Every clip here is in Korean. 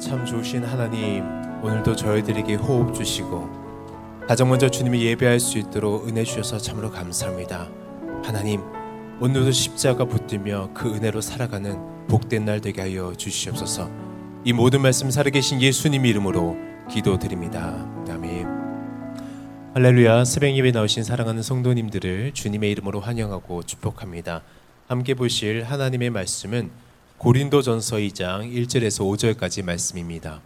참 좋으신 하나님, 오늘도 저희들에게 호흡 주시고 가장 먼저 주님이 예배할 수 있도록 은혜 주셔서 참으로 감사합니다. 하나님, 오늘도 십자가 붙들며 그 은혜로 살아가는 복된 날 되게 하여 주시옵소서. 이 모든 말씀 살아계신 예수님 이름으로 기도드립니다. 아멘. 할렐루야. 새벽 예배 나오신 사랑하는 성도님들을 주님의 이름으로 환영하고 축복합니다. 함께 보실 하나님의 말씀은 고린도전서 2장 1절에서 5절까지 말씀입니다.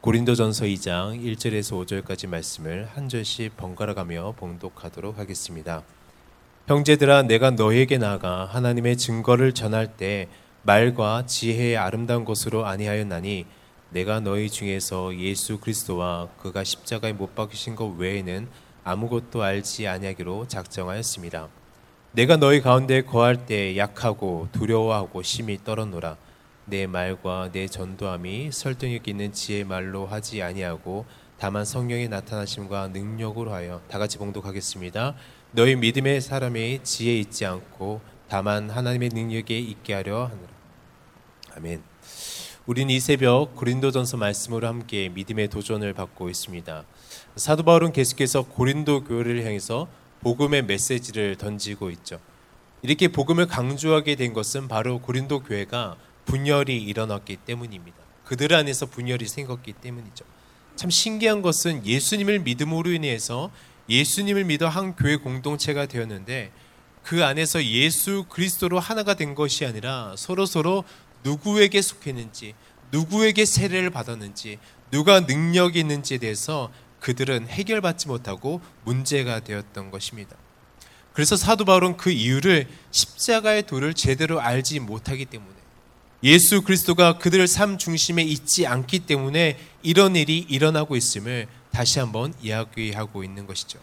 고린도전서 2장 1절에서 5절까지 말씀을 한 절씩 번갈아 가며 봉독하도록 하겠습니다. 형제들아 내가 너에게 나아가 하나님의 증거를 전할 때 말과 지혜의 아름다운 것으로 아니하였나니 내가 너희 중에서 예수 그리스도와 그가 십자가에 못 박히신 것 외에는 아무것도 알지 아니하기로 작정하였습니다. 내가 너희 가운데 거할 때 약하고 두려워하고 심히 떨어노라. 내 말과 내 전도함이 설득력 있는 지혜 말로 하지 아니하고 다만 성령의 나타나심과 능력으로 하여 다 같이 봉독하겠습니다. 너희 믿음의 사람이 지혜 있지 않고 다만 하나님의 능력에 있게 하려 하느라. 아멘. 우린 이 새벽 고린도전서 말씀으로 함께 믿음의 도전을 받고 있습니다. 사도 바울은 계속해서 고린도 교회를 향해서 복음의 메시지를 던지고 있죠. 이렇게 복음을 강조하게 된 것은 바로 고린도 교회가 분열이 일어났기 때문입니다. 그들 안에서 분열이 생겼기 때문이죠. 참 신기한 것은 예수님을 믿음으로 인해서 예수님을 믿어 한 교회 공동체가 되었는데 그 안에서 예수 그리스도로 하나가 된 것이 아니라 서로 서로 누구에게 속했는지, 누구에게 세례를 받았는지, 누가 능력이 있는지에 대해서 그들은 해결받지 못하고 문제가 되었던 것입니다. 그래서 사도 바울은 그 이유를 십자가의 도를 제대로 알지 못하기 때문에 예수 그리스도가 그들의 삶 중심에 있지 않기 때문에 이런 일이 일어나고 있음을 다시 한번 이야기하고 있는 것이죠.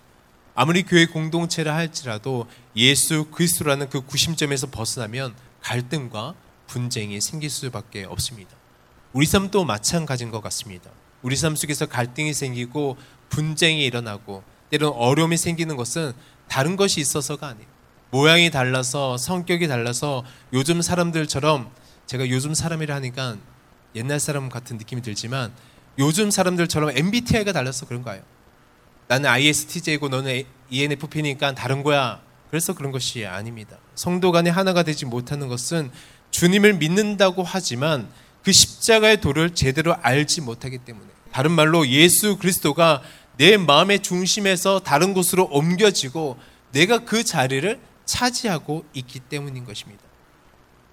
아무리 교회 공동체라 할지라도 예수 그리스도라는 그 구심점에서 벗어나면 갈등과 분쟁이 생길 수밖에 없습니다. 우리 삶도 마찬가지인 것 같습니다. 우리 삶 속에서 갈등이 생기고 분쟁이 일어나고 때론 어려움이 생기는 것은 다른 것이 있어서가 아니에요. 모양이 달라서 성격이 달라서 요즘 사람들처럼 제가 요즘 사람이라 하니까 옛날 사람 같은 느낌이 들지만 요즘 사람들처럼 MBTI가 달라서 그런 거예요. 나는 ISTJ고 너는 ENFP니까 다른 거야. 그래서 그런 것이 아닙니다. 성도 간에 하나가 되지 못하는 것은 주님을 믿는다고 하지만 그 십자가의 도를 제대로 알지 못하기 때문에 다른 말로 예수 그리스도가 내 마음의 중심에서 다른 곳으로 옮겨지고 내가 그 자리를 차지하고 있기 때문인 것입니다.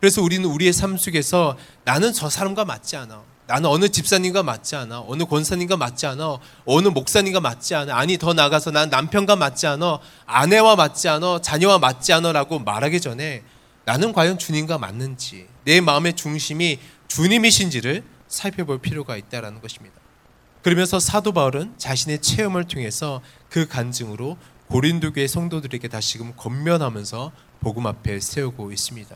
그래서 우리는 우리의 삶 속에서 나는 저 사람과 맞지 않아. 나는 어느 집사님과 맞지 않아. 어느 권사님과 맞지 않아. 어느 목사님과 맞지 않아. 아니, 더 나가서 난 남편과 맞지 않아. 아내와 맞지 않아. 자녀와 맞지 않아. 라고 말하기 전에 나는 과연 주님과 맞는지, 내 마음의 중심이 주님이신지를 살펴볼 필요가 있다라는 것입니다. 그러면서 사도 바울은 자신의 체험을 통해서 그 간증으로 고린도 교회 성도들에게 다시금 권면하면서 복음 앞에 세우고 있습니다.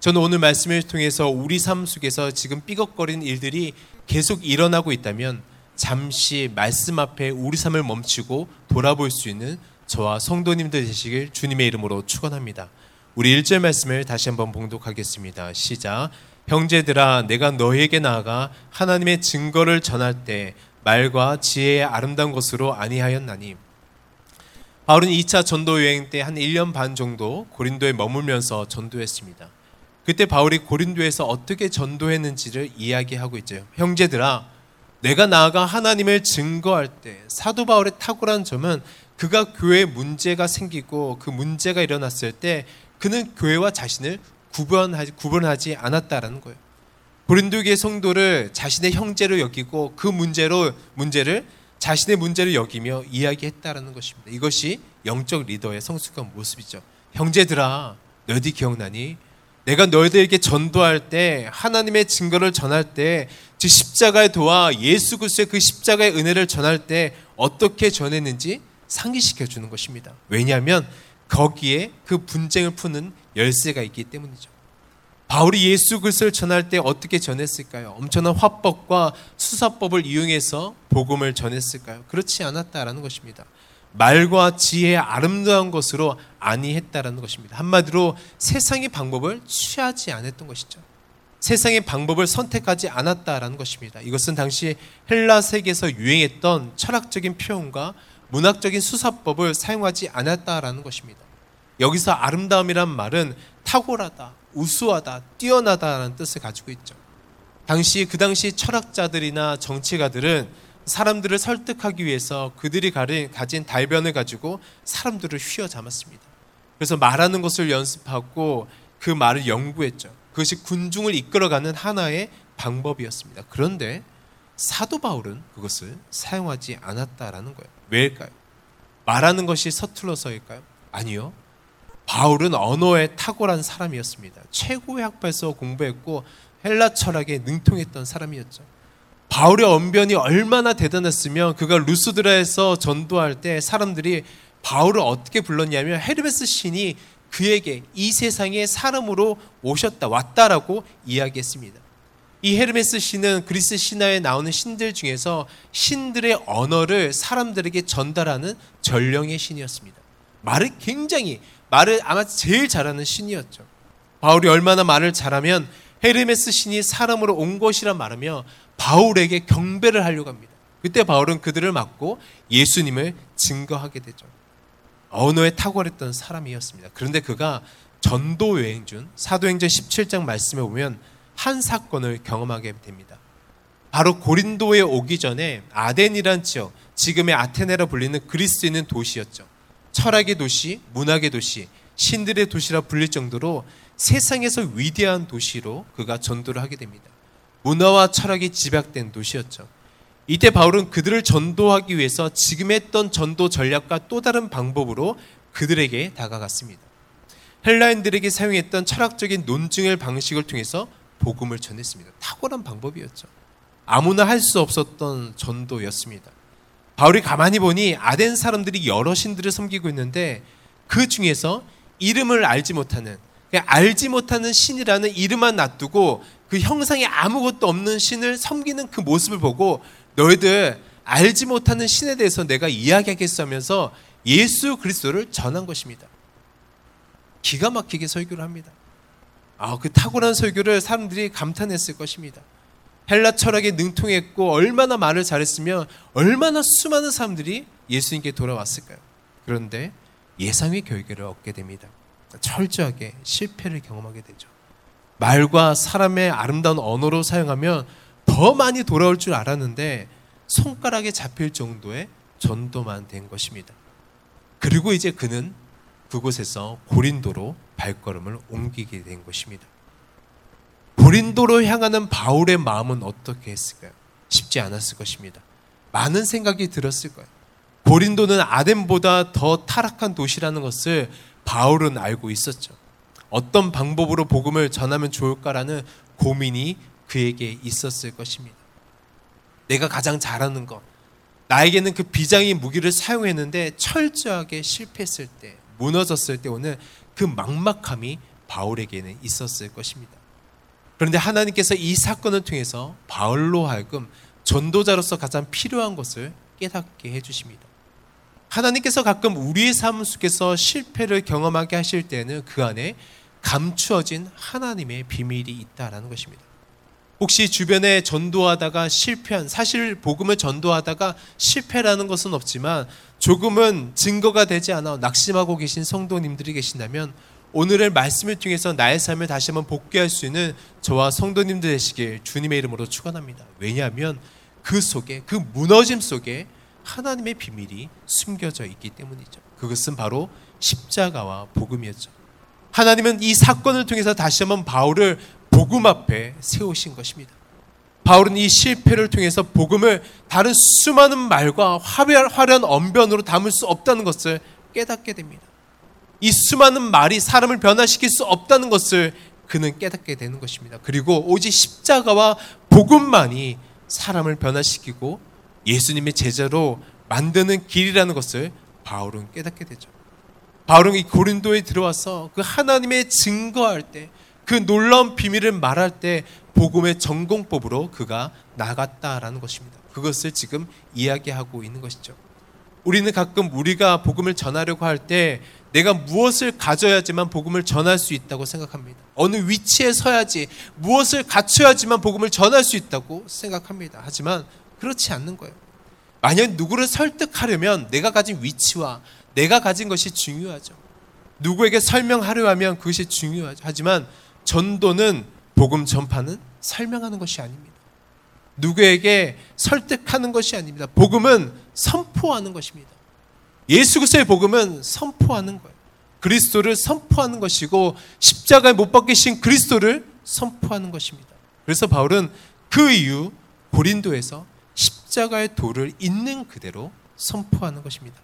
저는 오늘 말씀을 통해서 우리 삶 속에서 지금 삐걱거리는 일들이 계속 일어나고 있다면 잠시 말씀 앞에 우리 삶을 멈추고 돌아볼 수 있는 저와 성도님들 되시길 주님의 이름으로 축원합니다. 우리 1절 말씀을 다시 한번 봉독하겠습니다. 시작. 형제들아 내가 너희에게 나아가 하나님의 증거를 전할 때 말과 지혜의 아름다운 것으로 아니하였나니 바울은 2차 전도 여행 때 한 1년 반 정도 고린도에 머물면서 전도했습니다. 그때 바울이 고린도에서 어떻게 전도했는지를 이야기하고 있죠. 형제들아 내가 나아가 하나님을 증거할 때 사도 바울의 탁월한 점은 그가 교회에 문제가 생기고 그 문제가 일어났을 때 그는 교회와 자신을 구분하지, 구분하지 않았다라는 거예요. 고린도교의 성도를 자신의 형제로 여기고 그 문제로 문제를 자신의 문제를 여기며 이야기했다라는 것입니다. 이것이 영적 리더의 성숙한 모습이죠. 형제들아, 너희들 기억나니? 내가 너희들에게 전도할 때 하나님의 증거를 전할 때 즉 십자가에 도와 예수 그리스도의 그 십자가의 은혜를 전할 때 어떻게 전했는지 상기시켜 주는 것입니다. 왜냐하면 거기에 그 분쟁을 푸는 열쇠가 있기 때문이죠. 바울이 예수 그리스도를 전할 때 어떻게 전했을까요? 엄청난 화법과 수사법을 이용해서 복음을 전했을까요? 그렇지 않았다라는 것입니다. 말과 지혜의 아름다운 것으로 아니했다라는 것입니다. 한마디로 세상의 방법을 취하지 않았던 것이죠. 세상의 방법을 선택하지 않았다라는 것입니다. 이것은 당시 헬라 세계에서 유행했던 철학적인 표현과 문학적인 수사법을 사용하지 않았다라는 것입니다. 여기서 아름다움이란 말은 탁월하다, 우수하다, 뛰어나다라는 뜻을 가지고 있죠. 당시 그 당시 철학자들이나 정치가들은 사람들을 설득하기 위해서 그들이 가진 달변을 가지고 사람들을 휘어잡았습니다. 그래서 말하는 것을 연습하고 그 말을 연구했죠. 그것이 군중을 이끌어가는 하나의 방법이었습니다. 그런데 사도 바울은 그것을 사용하지 않았다라는 거예요. 왜일까요? 말하는 것이 서툴러서일까요? 아니요. 바울은 언어에 탁월한 사람이었습니다. 최고의 학파에서 공부했고 헬라 철학에 능통했던 사람이었죠. 바울의 언변이 얼마나 대단했으면 그가 루스드라에서 전도할 때 사람들이 바울을 어떻게 불렀냐면 헤르메스 신이 그에게 이 세상에 사람으로 오셨다 왔다라고 이야기했습니다. 이 헤르메스 신은 그리스 신화에 나오는 신들 중에서 신들의 언어를 사람들에게 전달하는 전령의 신이었습니다. 말을 굉장히 말을 아마 제일 잘하는 신이었죠. 바울이 얼마나 말을 잘하면 헤르메스 신이 사람으로 온 것이라 말하며 바울에게 경배를 하려고 합니다. 그때 바울은 그들을 맞고 예수님을 증거하게 되죠. 언어에 탁월했던 사람이었습니다. 그런데 그가 전도 여행 중 사도행전 17장 말씀에 보면 한 사건을 경험하게 됩니다. 바로 고린도에 오기 전에 아덴이란 지역, 지금의 아테네라 불리는 그리스에 있는 도시였죠. 철학의 도시, 문학의 도시, 신들의 도시라 불릴 정도로 세상에서 위대한 도시로 그가 전도를 하게 됩니다. 문화와 철학이 집약된 도시였죠. 이때 바울은 그들을 전도하기 위해서 지금 했던 전도 전략과 또 다른 방법으로 그들에게 다가갔습니다. 헬라인들에게 사용했던 철학적인 논증의 방식을 통해서 복음을 전했습니다. 탁월한 방법이었죠. 아무나 할 수 없었던 전도였습니다. 바울이 가만히 보니 아덴 사람들이 여러 신들을 섬기고 있는데 그 중에서 이름을 알지 못하는 알지 못하는 신이라는 이름만 놔두고 그 형상에 아무것도 없는 신을 섬기는 그 모습을 보고 너희들 알지 못하는 신에 대해서 내가 이야기하겠어 하면서 예수 그리스도를 전한 것입니다. 기가 막히게 설교를 합니다. 아, 그 탁월한 설교를 사람들이 감탄했을 것입니다. 헬라 철학에 능통했고 얼마나 말을 잘했으면 얼마나 수많은 사람들이 예수님께 돌아왔을까요? 그런데 예상의 결과를 얻게 됩니다. 철저하게 실패를 경험하게 되죠. 말과 사람의 아름다운 언어로 사용하면 더 많이 돌아올 줄 알았는데 손가락에 잡힐 정도의 전도만 된 것입니다. 그리고 이제 그는 그곳에서 고린도로 발걸음을 옮기게 된 것입니다. 고린도로 향하는 바울의 마음은 어떻게 했을까요? 쉽지 않았을 것입니다. 많은 생각이 들었을 거예요. 고린도는 아덴보다 더 타락한 도시라는 것을 바울은 알고 있었죠. 어떤 방법으로 복음을 전하면 좋을까라는 고민이 그에게 있었을 것입니다. 내가 가장 잘하는 것, 나에게는 그 비장의 무기를 사용했는데 철저하게 실패했을 때, 무너졌을 때 오는 그 막막함이 바울에게는 있었을 것입니다. 그런데 하나님께서 이 사건을 통해서 바울로 하여금 전도자로서 가장 필요한 것을 깨닫게 해주십니다. 하나님께서 가끔 우리의 삶 속에서 실패를 경험하게 하실 때는 그 안에 감추어진 하나님의 비밀이 있다라는 것입니다. 혹시 주변에 전도하다가 실패한 사실 복음을 전도하다가 실패라는 것은 없지만 조금은 증거가 되지 않아 낙심하고 계신 성도님들이 계신다면 오늘의 말씀을 통해서 나의 삶을 다시 한번 복귀할 수 있는 저와 성도님들 되시길 주님의 이름으로 축원합니다. 왜냐하면 그 속에 그 무너짐 속에 하나님의 비밀이 숨겨져 있기 때문이죠. 그것은 바로 십자가와 복음이었죠. 하나님은 이 사건을 통해서 다시 한번 바울을 복음 앞에 세우신 것입니다. 바울은 이 실패를 통해서 복음을 다른 수많은 말과 화려한 언변으로 담을 수 없다는 것을 깨닫게 됩니다. 이 수많은 말이 사람을 변화시킬 수 없다는 것을 그는 깨닫게 되는 것입니다. 그리고 오직 십자가와 복음만이 사람을 변화시키고 예수님의 제자로 만드는 길이라는 것을 바울은 깨닫게 되죠. 바울은 이 고린도에 들어와서 그 하나님의 증거할 때, 그 놀라운 비밀을 말할 때 복음의 전공법으로 그가 나갔다라는 것입니다. 그것을 지금 이야기하고 있는 것이죠. 우리는 가끔 우리가 복음을 전하려고 할 때 내가 무엇을 가져야지만 복음을 전할 수 있다고 생각합니다. 어느 위치에 서야지 무엇을 갖춰야지만 복음을 전할 수 있다고 생각합니다. 하지만 그렇지 않는 거예요. 만약 누구를 설득하려면 내가 가진 위치와 내가 가진 것이 중요하죠. 누구에게 설명하려 하면 그것이 중요하죠. 하지만 전도는 복음 전파는 설명하는 것이 아닙니다. 누구에게 설득하는 것이 아닙니다. 복음은 선포하는 것입니다. 예수 그리스도의 복음은 선포하는 거예요. 그리스도를 선포하는 것이고 십자가에 못 박히신 그리스도를 선포하는 것입니다. 그래서 바울은 그 이유 고린도에서 십자가의 도를 있는 그대로 선포하는 것입니다.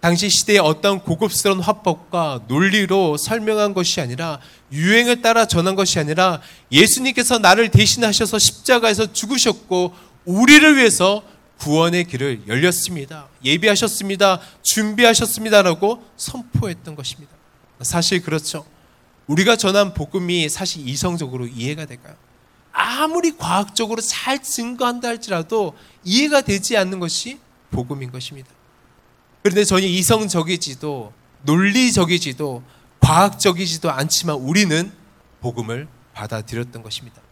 당시 시대의 어떤 고급스러운 화법과 논리로 설명한 것이 아니라 유행을 따라 전한 것이 아니라 예수님께서 나를 대신하셔서 십자가에서 죽으셨고 우리를 위해서 구원의 길을 열렸습니다. 예비하셨습니다. 준비하셨습니다라고 선포했던 것입니다. 사실 그렇죠. 우리가 전한 복음이 사실 이성적으로 이해가 될까요? 아무리 과학적으로 잘 증거한다 할지라도 이해가 되지 않는 것이 복음인 것입니다. 그런데 전혀 이성적이지도 논리적이지도 과학적이지도 않지만 우리는 복음을 받아들였던 것입니다.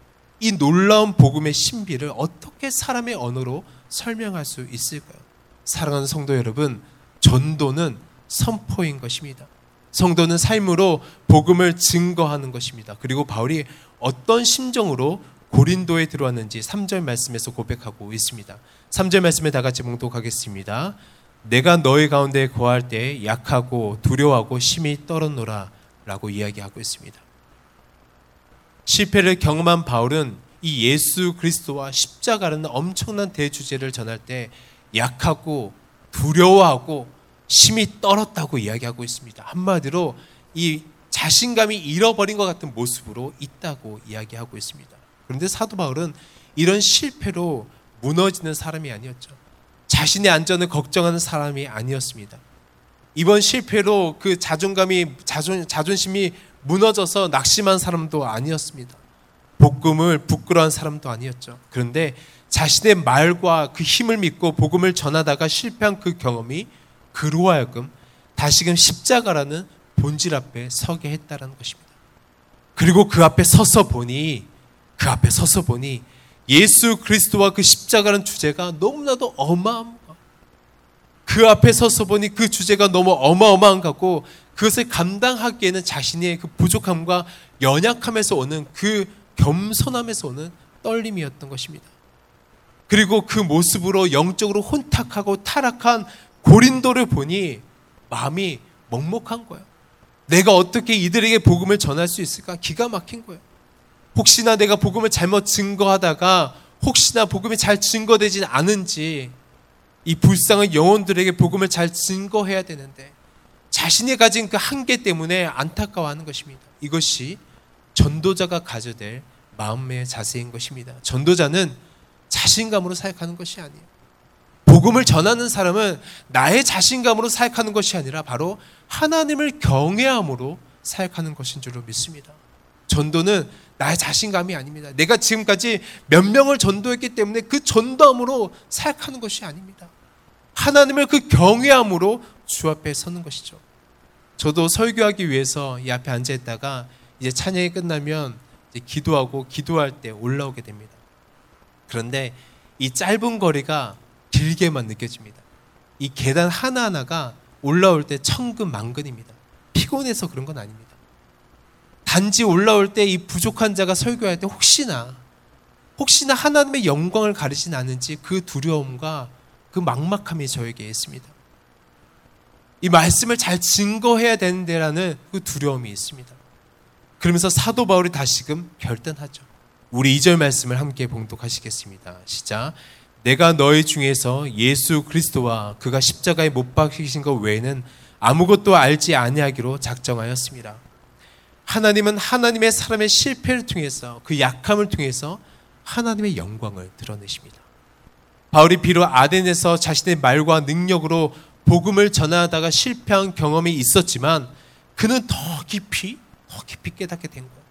이 놀라운 복음의 신비를 어떻게 사람의 언어로 설명할 수 있을까요? 사랑하는 성도 여러분, 전도는 선포인 것입니다. 성도는 삶으로 복음을 증거하는 것입니다. 그리고 바울이 어떤 심정으로 고린도에 들어왔는지 3절 말씀에서 고백하고 있습니다. 3절 말씀에 다 같이 봉독하겠습니다. 내가 너희 가운데 거할 때 약하고 두려워하고 심히 떨었노라 라고 이야기하고 있습니다. 실패를 경험한 바울은 이 예수 그리스도와 십자가라는 엄청난 대주제를 전할 때 약하고 두려워하고 심히 떨었다고 이야기하고 있습니다. 한마디로 이 자신감이 잃어버린 것 같은 모습으로 있다고 이야기하고 있습니다. 그런데 사도 바울은 이런 실패로 무너지는 사람이 아니었죠. 자신의 안전을 걱정하는 사람이 아니었습니다. 이번 실패로 그 자존감이 자존, 자존심이 무너져서 낙심한 사람도 아니었습니다. 복음을 부끄러운 사람도 아니었죠. 그런데 자신의 말과 그 힘을 믿고 복음을 전하다가 실패한 그 경험이 그로 하여금 다시금 십자가라는 본질 앞에 서게 했다라는 것입니다. 그리고 그 앞에 서서 보니 그 앞에 서서 보니 예수 그리스도와 그 십자가라는 주제가 너무나도 어마어마한 그 앞에 서서 보니 그 주제가 너무 어마어마한 거고 그것을 감당하기에는 자신의 그 부족함과 연약함에서 오는 그 겸손함에서 오는 떨림이었던 것입니다. 그리고 그 모습으로 영적으로 혼탁하고 타락한 고린도를 보니 마음이 먹먹한 거예요. 내가 어떻게 이들에게 복음을 전할 수 있을까? 기가 막힌 거예요. 혹시나 내가 복음을 잘못 증거하다가 혹시나 복음이 잘 증거되진 않은지 이 불쌍한 영혼들에게 복음을 잘 증거해야 되는데 자신이 가진 그 한계 때문에 안타까워하는 것입니다. 이것이 전도자가 가져될 마음의 자세인 것입니다. 전도자는 자신감으로 사역하는 것이 아니에요. 복음을 전하는 사람은 나의 자신감으로 사역하는 것이 아니라 바로 하나님을 경외함으로 사역하는 것인 줄로 믿습니다. 전도는 나의 자신감이 아닙니다. 내가 지금까지 몇 명을 전도했기 때문에 그 전도함으로 사역하는 것이 아닙니다. 하나님을 그 경외함으로 주 앞에 서는 것이죠. 저도 설교하기 위해서 이 앞에 앉아 있다가 이제 찬양이 끝나면 이제 기도하고 기도할 때 올라오게 됩니다. 그런데 이 짧은 거리가 길게만 느껴집니다. 이 계단 하나하나가 올라올 때 천근 만근입니다. 피곤해서 그런 건 아닙니다. 단지 올라올 때 이 부족한 자가 설교할 때 혹시나 혹시나 하나님의 영광을 가리진 않은지 그 두려움과 그 막막함이 저에게 있습니다. 이 말씀을 잘 증거해야 되는데라는 그 두려움이 있습니다. 그러면서 사도 바울이 다시금 결단하죠. 우리 2절 말씀을 함께 봉독하시겠습니다. 시작. 내가 너희 중에서 예수 그리스도와 그가 십자가에 못 박히신 것 외에는 아무것도 알지 아니하기로 작정하였습니다. 하나님은 하나님의 사람의 실패를 통해서 그 약함을 통해서 하나님의 영광을 드러내십니다. 바울이 비록 아덴에서 자신의 말과 능력으로 복음을 전하다가 실패한 경험이 있었지만 그는 더 깊이 더 깊이 깨닫게 된 거예요.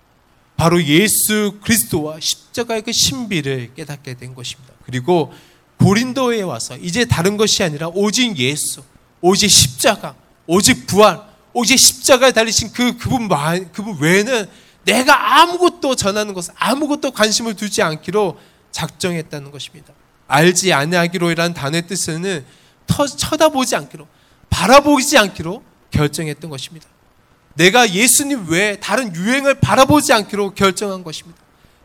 바로 예수 그리스도와 십자가의 그 신비를 깨닫게 된 것입니다. 그리고 고린도에 와서 이제 다른 것이 아니라 오직 예수, 오직 십자가, 오직 부활, 오직 십자가에 달리신 그 그분 그분 외에는 내가 아무것도 전하는 것, 아무것도 관심을 두지 않기로 작정했다는 것입니다. 알지 아니하기로이란 단어의 뜻은 터, 쳐다보지 않기로, 바라보지 않기로 결정했던 것입니다. 내가 예수님 외에 다른 유행을 바라보지 않기로 결정한 것입니다.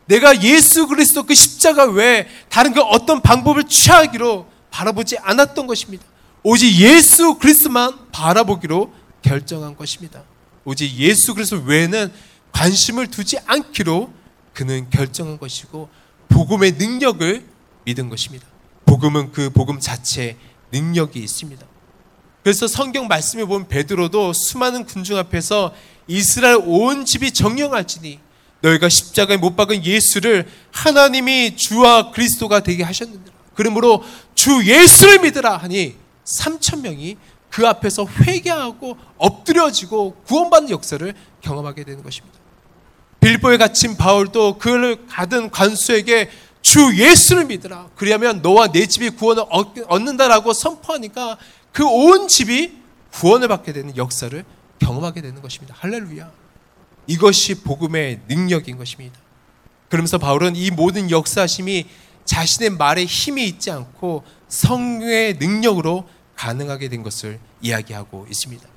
내가 예수 그리스도 그 십자가 외에 다른 그 어떤 방법을 취하기로 바라보지 않았던 것입니다. 오직 예수 그리스만 바라보기로 결정한 것입니다. 오직 예수 그리스도 외에는 관심을 두지 않기로 그는 결정한 것이고 복음의 능력을 믿은 것입니다. 복음은 그 복음 자체에 능력이 있습니다. 그래서 성경 말씀에 보면 베드로도 수많은 군중 앞에서 이스라엘 온 집이 정령할지니 너희가 십자가에 못 박은 예수를 하나님이 주와 그리스도가 되게 하셨느니라. 그러므로 주 예수를 믿으라 하니 3천 명이 그 앞에서 회개하고 엎드려지고 구원받는 역사를 경험하게 되는 것입니다. 빌보에 갇힌 바울도 그를 가든 관수에게 주 예수를 믿으라. 그리하면 너와 내 집이 구원을 얻는다라고 선포하니까 그 온 집이 구원을 받게 되는 역사를 경험하게 되는 것입니다. 할렐루야. 이것이 복음의 능력인 것입니다. 그러면서 바울은 이 모든 역사심이 자신의 말에 힘이 있지 않고 성령의 능력으로 가능하게 된 것을 이야기하고 있습니다.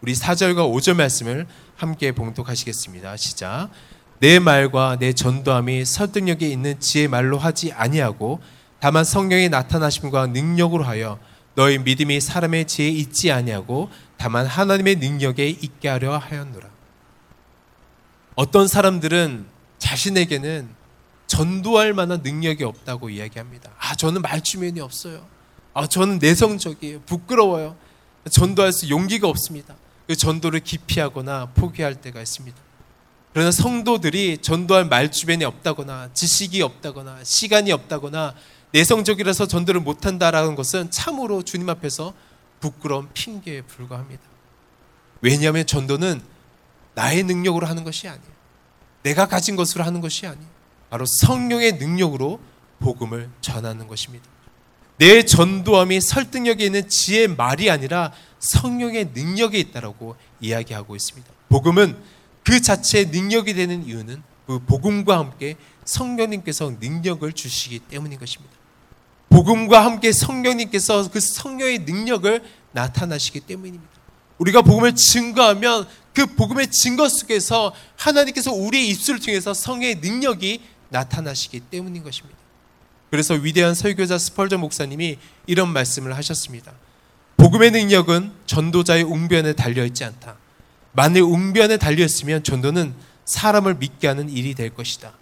우리 4절과 5절 말씀을 함께 봉독하시겠습니다. 시작. 내 말과 내 전도함이 설득력이 있는 지혜 말로 하지 아니하고 다만 성령의 나타나심과 능력으로 하여 너희 믿음이 사람의 지혜에 있지 아니하고 다만 하나님의 능력에 있게 하려 하였노라. 어떤 사람들은 자신에게는 전도할 만한 능력이 없다고 이야기합니다. 아, 저는 말주면이 없어요. 아, 저는 내성적이에요. 부끄러워요. 전도할 수 용기가 없습니다. 그 전도를 기피하거나 포기할 때가 있습니다. 그러나 성도들이 전도할 말 주변이 없다거나 지식이 없다거나 시간이 없다거나 내성적이라서 전도를 못한다라는 것은 참으로 주님 앞에서 부끄러운 핑계에 불과합니다. 왜냐하면 전도는 나의 능력으로 하는 것이 아니에요. 내가 가진 것으로 하는 것이 아니에요. 바로 성령의 능력으로 복음을 전하는 것입니다. 내 전도함이 설득력이 있는 지혜의 말이 아니라 성령의 능력이 있다라고 이야기하고 있습니다. 복음은 그 자체의 능력이 되는 이유는 그 복음과 함께 성령님께서 능력을 주시기 때문인 것입니다. 복음과 함께 성령님께서 그 성령의 능력을 나타나시기 때문입니다. 우리가 복음을 증거하면 그 복음의 증거 속에서 하나님께서 우리의 입술을 통해서 성의 능력이 나타나시기 때문인 것입니다. 그래서 위대한 설교자 스펄전 목사님이 이런 말씀을 하셨습니다. 복음의 능력은 전도자의 웅변에 달려 있지 않다. 만일 웅변에 달려 있으면 전도는 사람을 믿게 하는 일이 될 것이다.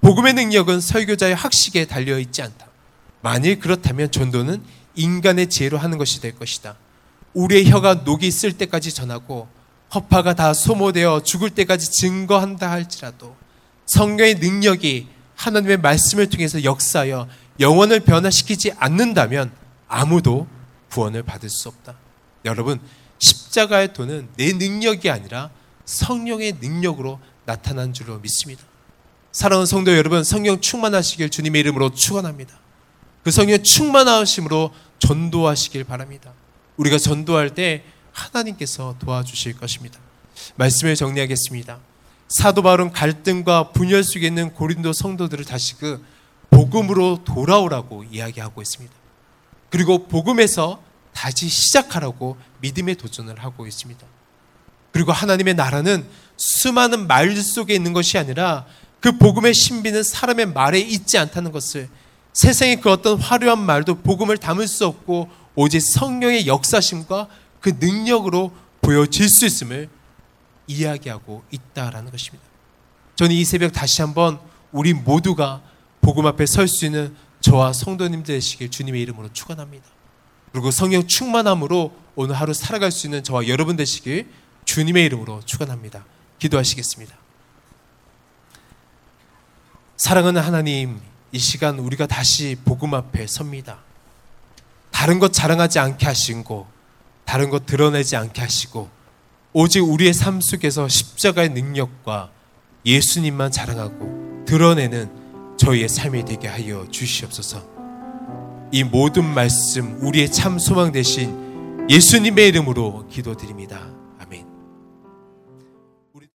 복음의 능력은 설교자의 학식에 달려 있지 않다. 만일 그렇다면 전도는 인간의 지혜로 하는 것이 될 것이다. 우리의 혀가 녹이 쓸 때까지 전하고 허파가 다 소모되어 죽을 때까지 증거한다 할지라도 성령의 능력이 하나님의 말씀을 통해서 역사하여 영혼을 변화시키지 않는다면 아무도 구원을 받을 수 없다. 여러분, 십자가의 도는 내 능력이 아니라 성령의 능력으로 나타난 줄로 믿습니다. 사랑하는 성도 여러분, 성령 충만하시길 주님의 이름으로 축원합니다. 그 성령 충만하심으로 전도하시길 바랍니다. 우리가 전도할 때 하나님께서 도와주실 것입니다. 말씀을 정리하겠습니다. 사도 바울은 갈등과 분열 속에 있는 고린도 성도들을 다시 그 복음으로 돌아오라고 이야기하고 있습니다. 그리고 복음에서 다시 시작하라고 믿음의 도전을 하고 있습니다. 그리고 하나님의 나라는 수많은 말 속에 있는 것이 아니라 그 복음의 신비는 사람의 말에 있지 않다는 것을 세상의 그 어떤 화려한 말도 복음을 담을 수 없고 오직 성령의 역사심과 그 능력으로 보여질 수 있음을 이야기하고 있다라는 것입니다. 저는 이 새벽 다시 한번 우리 모두가 복음 앞에 설 수 있는 저와 성도님들 되시길 주님의 이름으로 축원합니다. 그리고 성령 충만함으로 오늘 하루 살아갈 수 있는 저와 여러분 되시길 주님의 이름으로 축원합니다. 기도하시겠습니다. 사랑하는 하나님, 이 시간 우리가 다시 복음 앞에 섭니다. 다른 것 자랑하지 않게 하시고, 다른 것 드러내지 않게 하시고, 오직 우리의 삶 속에서 십자가의 능력과 예수님만 자랑하고 드러내는 저희의 삶이 되게 하여 주시옵소서. 이 모든 말씀 우리의 참 소망 되신 예수님의 이름으로 기도드립니다.